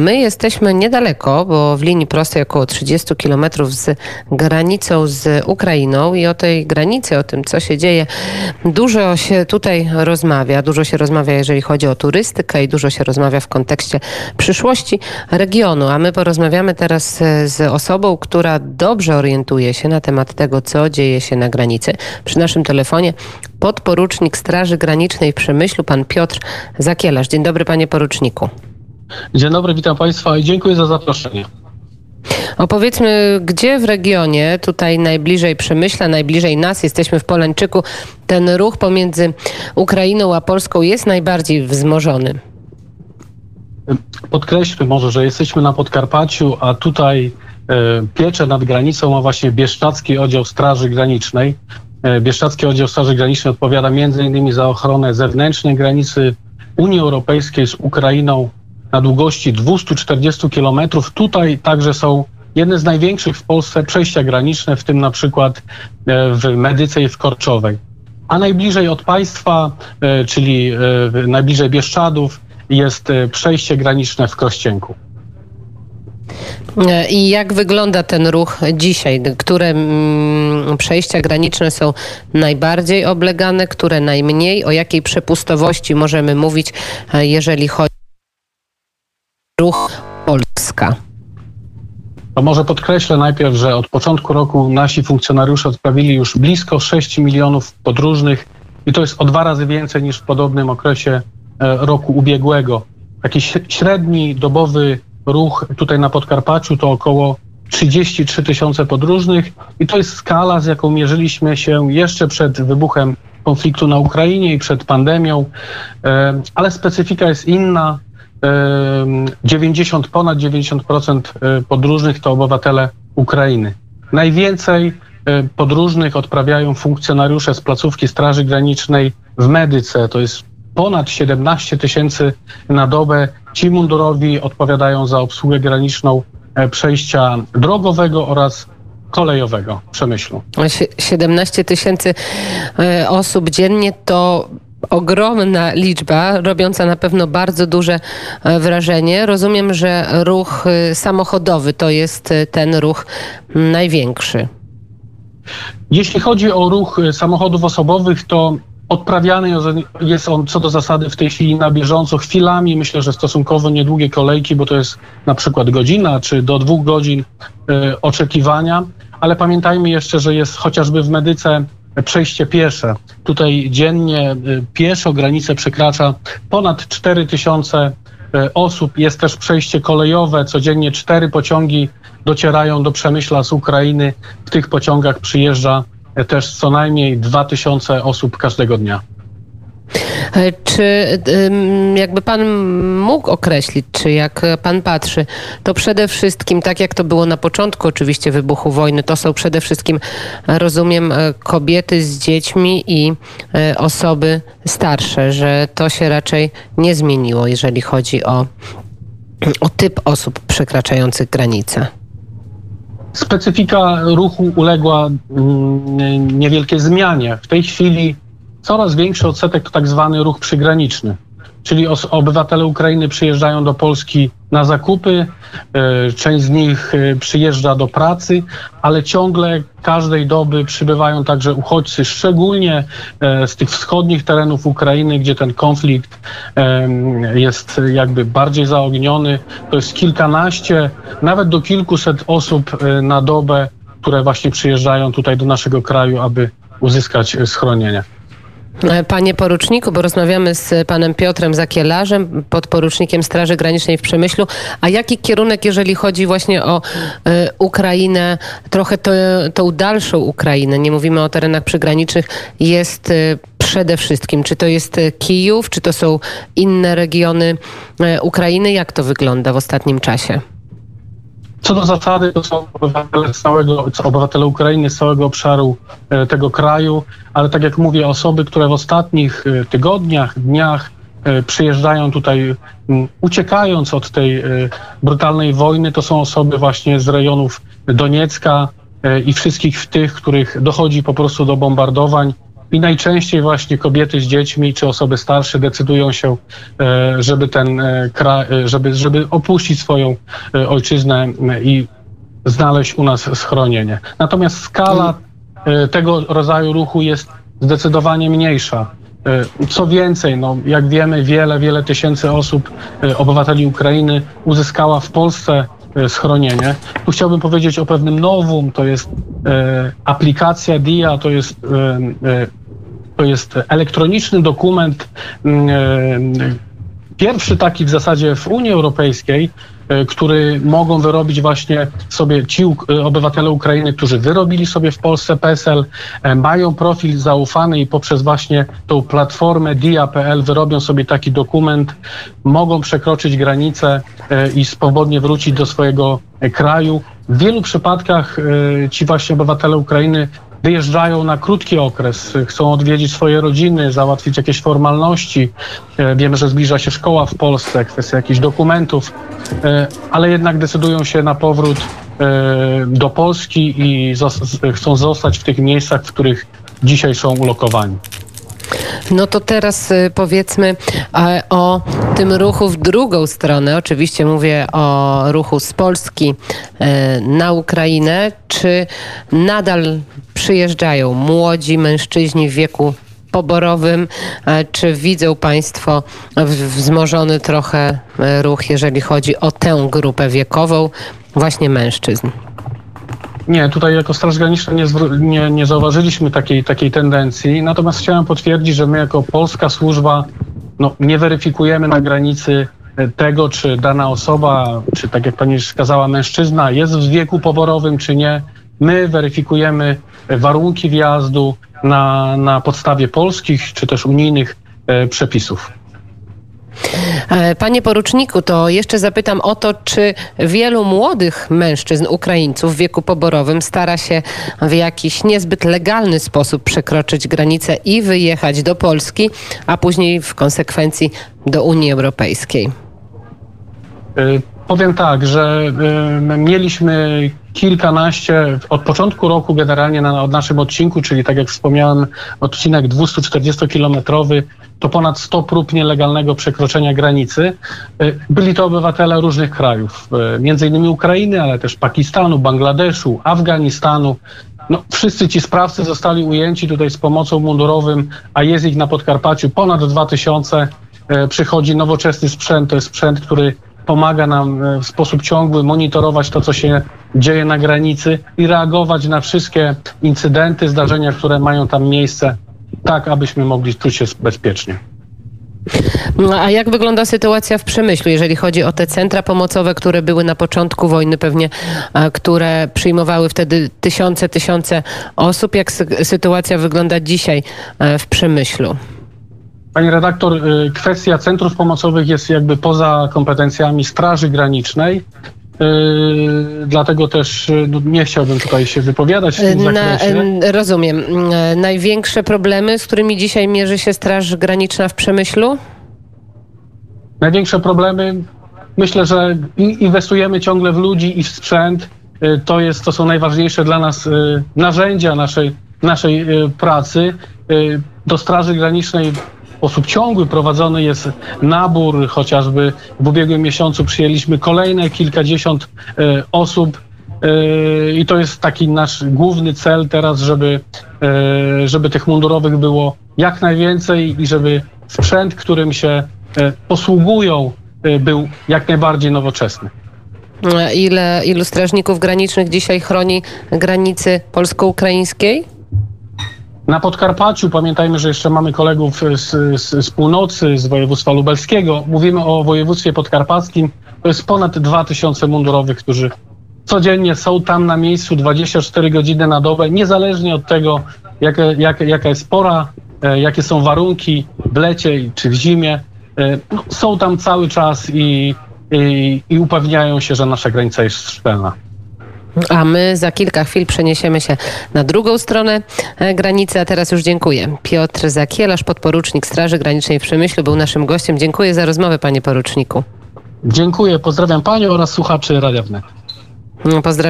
My jesteśmy niedaleko, bo w linii prostej około 30 kilometrów z granicą z Ukrainą i o tej granicy, o tym, co się dzieje, dużo się tutaj rozmawia. Dużo się rozmawia, jeżeli chodzi o turystykę i dużo się rozmawia w kontekście przyszłości regionu. A my porozmawiamy teraz z osobą, która dobrze orientuje się na temat tego, co dzieje się na granicy. Przy naszym telefonie podporucznik Straży Granicznej w Przemyślu, pan Piotr Zakielarz. Dzień dobry, panie poruczniku. Dzień dobry, witam Państwa i dziękuję za zaproszenie. Opowiedzmy, gdzie w regionie, tutaj najbliżej Przemyśla, najbliżej nas, jesteśmy w Polańczyku, ten ruch pomiędzy Ukrainą a Polską jest najbardziej wzmożony? Podkreślmy może, że jesteśmy na Podkarpaciu, a tutaj e, pieczę nad granicą ma właśnie Bieszczadzki Oddział Straży Granicznej. E, Bieszczadzki Oddział Straży Granicznej odpowiada m.in. za ochronę zewnętrznej granicy Unii Europejskiej z Ukrainą na długości 240 km. Tutaj także są jedne z największych w Polsce przejścia graniczne, w tym na przykład e, w Medyce i w Korczowej. A najbliżej od państwa, e, czyli e, najbliżej Bieszczadów, jest przejście graniczne w Krościenku. I jak wygląda ten ruch dzisiaj? Które mm, przejścia graniczne są najbardziej oblegane, które najmniej? O jakiej przepustowości możemy mówić, jeżeli chodzi ruch Polska. To może podkreślę najpierw, że od początku roku nasi funkcjonariusze odprawili już blisko 6 milionów podróżnych i to jest o dwa razy więcej niż w podobnym okresie e, roku ubiegłego. Taki średni dobowy ruch tutaj na Podkarpaciu to około 33 tysiące podróżnych i to jest skala, z jaką mierzyliśmy się jeszcze przed wybuchem konfliktu na Ukrainie i przed pandemią, e, ale specyfika jest inna. 90, ponad 90% e, podróżnych to obywatele Ukrainy. Najwięcej e, podróżnych odprawiają funkcjonariusze z placówki Straży Granicznej w Medyce. To jest ponad 17 tysięcy na dobę. Ci mundurowi odpowiadają za obsługę graniczną e, przejścia drogowego oraz kolejowego Przemyślu. 17 tysięcy osób dziennie to ogromna liczba, robiąca na pewno bardzo duże e, wrażenie. Rozumiem, że ruch e, samochodowy to jest e, ten ruch największy. Jeśli chodzi o ruch samochodów osobowych, to odprawiany jest on co do zasady w tej chwili na bieżąco, chwilami. Myślę, że stosunkowo niedługie kolejki, bo to jest na przykład godzina czy do dwóch godzin oczekiwania. Ale pamiętajmy jeszcze, że jest chociażby w medyce przejście piesze. Tutaj dziennie y, pieszo granicę przekracza ponad 4 tysiące y, osób. Jest też przejście kolejowe. Codziennie cztery pociągi docierają do Przemyśla z Ukrainy. W tych pociągach przyjeżdża y, też co najmniej 2 tysiące osób każdego dnia. E, czy jakby pan mógł określić, czy jak pan patrzy, to przede wszystkim, tak jak to było na początku oczywiście wybuchu wojny, to są przede wszystkim, rozumiem, e, kobiety z dziećmi i e, osoby starsze, że to się raczej nie zmieniło, jeżeli chodzi o, o typ osób przekraczających granicę. Specyfika ruchu uległa mm, niewielkiej zmianie. W tej chwili coraz większy odsetek to tak zwany ruch przygraniczny. Czyli obywatele Ukrainy przyjeżdżają do Polski na zakupy, e, część z nich e, przyjeżdża do pracy, ale ciągle każdej doby przybywają także uchodźcy, szczególnie e, z tych wschodnich terenów Ukrainy, gdzie ten konflikt jest jakby bardziej zaogniony. To jest kilkanaście, nawet do kilkuset osób na dobę, które właśnie przyjeżdżają tutaj do naszego kraju, aby uzyskać schronienie. Panie poruczniku, bo rozmawiamy z panem Piotrem Zakielarzem, podporucznikiem Straży Granicznej w Przemyślu. A jaki kierunek, jeżeli chodzi właśnie o y, Ukrainę, trochę to, tą dalszą Ukrainę, nie mówimy o terenach przygranicznych, jest y, przede wszystkim? Czy to jest Kijów, czy to są inne regiony y, Ukrainy? Jak to wygląda w ostatnim czasie? Co do zasady, to są obywatele, całego, obywatele Ukrainy z całego obszaru e, tego kraju, ale tak jak mówię, osoby, które w ostatnich e, tygodniach, dniach e, przyjeżdżają tutaj, uciekając od tej brutalnej wojny, to są osoby właśnie z rejonów Doniecka i wszystkich tych, których dochodzi po prostu do bombardowań. I najczęściej właśnie kobiety z dziećmi czy osoby starsze decydują się, e, żeby ten e, kraj, e, żeby, żeby opuścić swoją ojczyznę e, i znaleźć u nas schronienie. Natomiast skala e, tego rodzaju ruchu jest zdecydowanie mniejsza. Co więcej, no, jak wiemy, wiele, wiele tysięcy osób, obywateli Ukrainy uzyskała w Polsce schronienie. Tu chciałbym powiedzieć o pewnym nowum, to jest e, aplikacja DIA, to jest, e, to jest elektroniczny dokument, mm, e, pierwszy taki w zasadzie w Unii Europejskiej, e, który mogą wyrobić właśnie sobie ci e, obywatele Ukrainy, którzy wyrobili sobie w Polsce PESEL, mają profil zaufany i poprzez właśnie tą platformę dia.pl wyrobią sobie taki dokument, mogą przekroczyć granicę i swobodnie wrócić do swojego kraju. W wielu przypadkach ci właśnie obywatele Ukrainy wyjeżdżają na krótki okres, chcą odwiedzić swoje rodziny, załatwić jakieś formalności. E, Wiemy, że zbliża się szkoła w Polsce, kwestia jakichś dokumentów, e, ale jednak decydują się na powrót do Polski i chcą zostać w tych miejscach, w których dzisiaj są ulokowani. No to teraz y, powiedzmy o tym ruchu w drugą stronę. Oczywiście mówię o ruchu z Polski e, na Ukrainę. Czy nadal przyjeżdżają młodzi mężczyźni w wieku poborowym? E, Czy widzą Państwo wzmożony trochę e, ruch, jeżeli chodzi o tę grupę wiekową, właśnie mężczyzn? Nie, tutaj jako Straż Graniczna nie, nie, nie zauważyliśmy takiej, takiej tendencji, natomiast chciałem potwierdzić, że my jako polska służba no, nie weryfikujemy na granicy e, tego, czy dana osoba, czy tak jak pani wskazała, mężczyzna jest w wieku poborowym, czy nie. My weryfikujemy warunki wjazdu na, na podstawie polskich, czy też unijnych e, przepisów. E, Panie poruczniku, to jeszcze zapytam o to, czy wielu młodych mężczyzn, Ukraińców w wieku poborowym stara się w jakiś niezbyt legalny sposób przekroczyć granicę i wyjechać do Polski, a później w konsekwencji do Unii Europejskiej. Y, Powiem tak, że y, mieliśmy kilkanaście, od początku roku generalnie na, na naszym odcinku, czyli tak jak wspomniałem, odcinek 240-kilometrowy, to ponad 100 prób nielegalnego przekroczenia granicy. Y, Byli to obywatele różnych krajów, y, między innymi Ukrainy, ale też Pakistanu, Bangladeszu, Afganistanu. No, wszyscy ci sprawcy zostali ujęci tutaj z pomocą mundurowym, a jest ich na Podkarpaciu ponad 2000. E, Przychodzi nowoczesny sprzęt, to jest sprzęt, który pomaga nam e, w sposób ciągły monitorować to, co się dzieje na granicy i reagować na wszystkie incydenty, zdarzenia, które mają tam miejsce, tak abyśmy mogli czuć się bezpiecznie. No, A jak wygląda sytuacja w Przemyślu, jeżeli chodzi o te centra pomocowe, które były na początku wojny, pewnie, które przyjmowały wtedy tysiące, tysiące osób? Jak sy- sytuacja wygląda dzisiaj e, w Przemyślu? Pani redaktor, y, kwestia centrów pomocowych jest jakby poza kompetencjami Straży Granicznej. y, Dlatego też y, no, nie chciałbym tutaj się wypowiadać w tym Na, rozumiem. E, Największe problemy, z którymi dzisiaj mierzy się Straż Graniczna w Przemyślu? Największe problemy, myślę, że inwestujemy ciągle w ludzi i w sprzęt. To, jest, to są najważniejsze dla nas narzędzia naszej, naszej pracy. Do Straży Granicznej sposób ciągły prowadzony jest nabór, chociażby w ubiegłym miesiącu przyjęliśmy kolejne kilkadziesiąt y, osób. Y, I to jest taki nasz główny cel teraz, żeby, y, żeby tych mundurowych było jak najwięcej i żeby sprzęt, którym się posługują, był jak najbardziej nowoczesny. E, Ile, ilu strażników granicznych dzisiaj chroni granicy polsko-ukraińskiej? Na Podkarpaciu pamiętajmy, że jeszcze mamy kolegów z, z, z północy, z województwa lubelskiego. Mówimy o województwie podkarpackim. To jest ponad 2000 mundurowych, którzy codziennie są tam na miejscu 24 godziny na dobę, niezależnie od tego, jaka, jak, jaka jest pora, e, jakie są warunki w lecie czy w zimie. E, no, są tam cały czas i, i, i upewniają się, że nasza granica jest szczelna. A my za kilka chwil przeniesiemy się na drugą stronę e, granicy, a teraz już dziękuję. Piotr Zakielasz, podporucznik Straży Granicznej w Przemyślu, był naszym gościem. Dziękuję za rozmowę, panie poruczniku. Dziękuję, pozdrawiam panią oraz słuchaczy Radia Wnet. Pozdrawiam.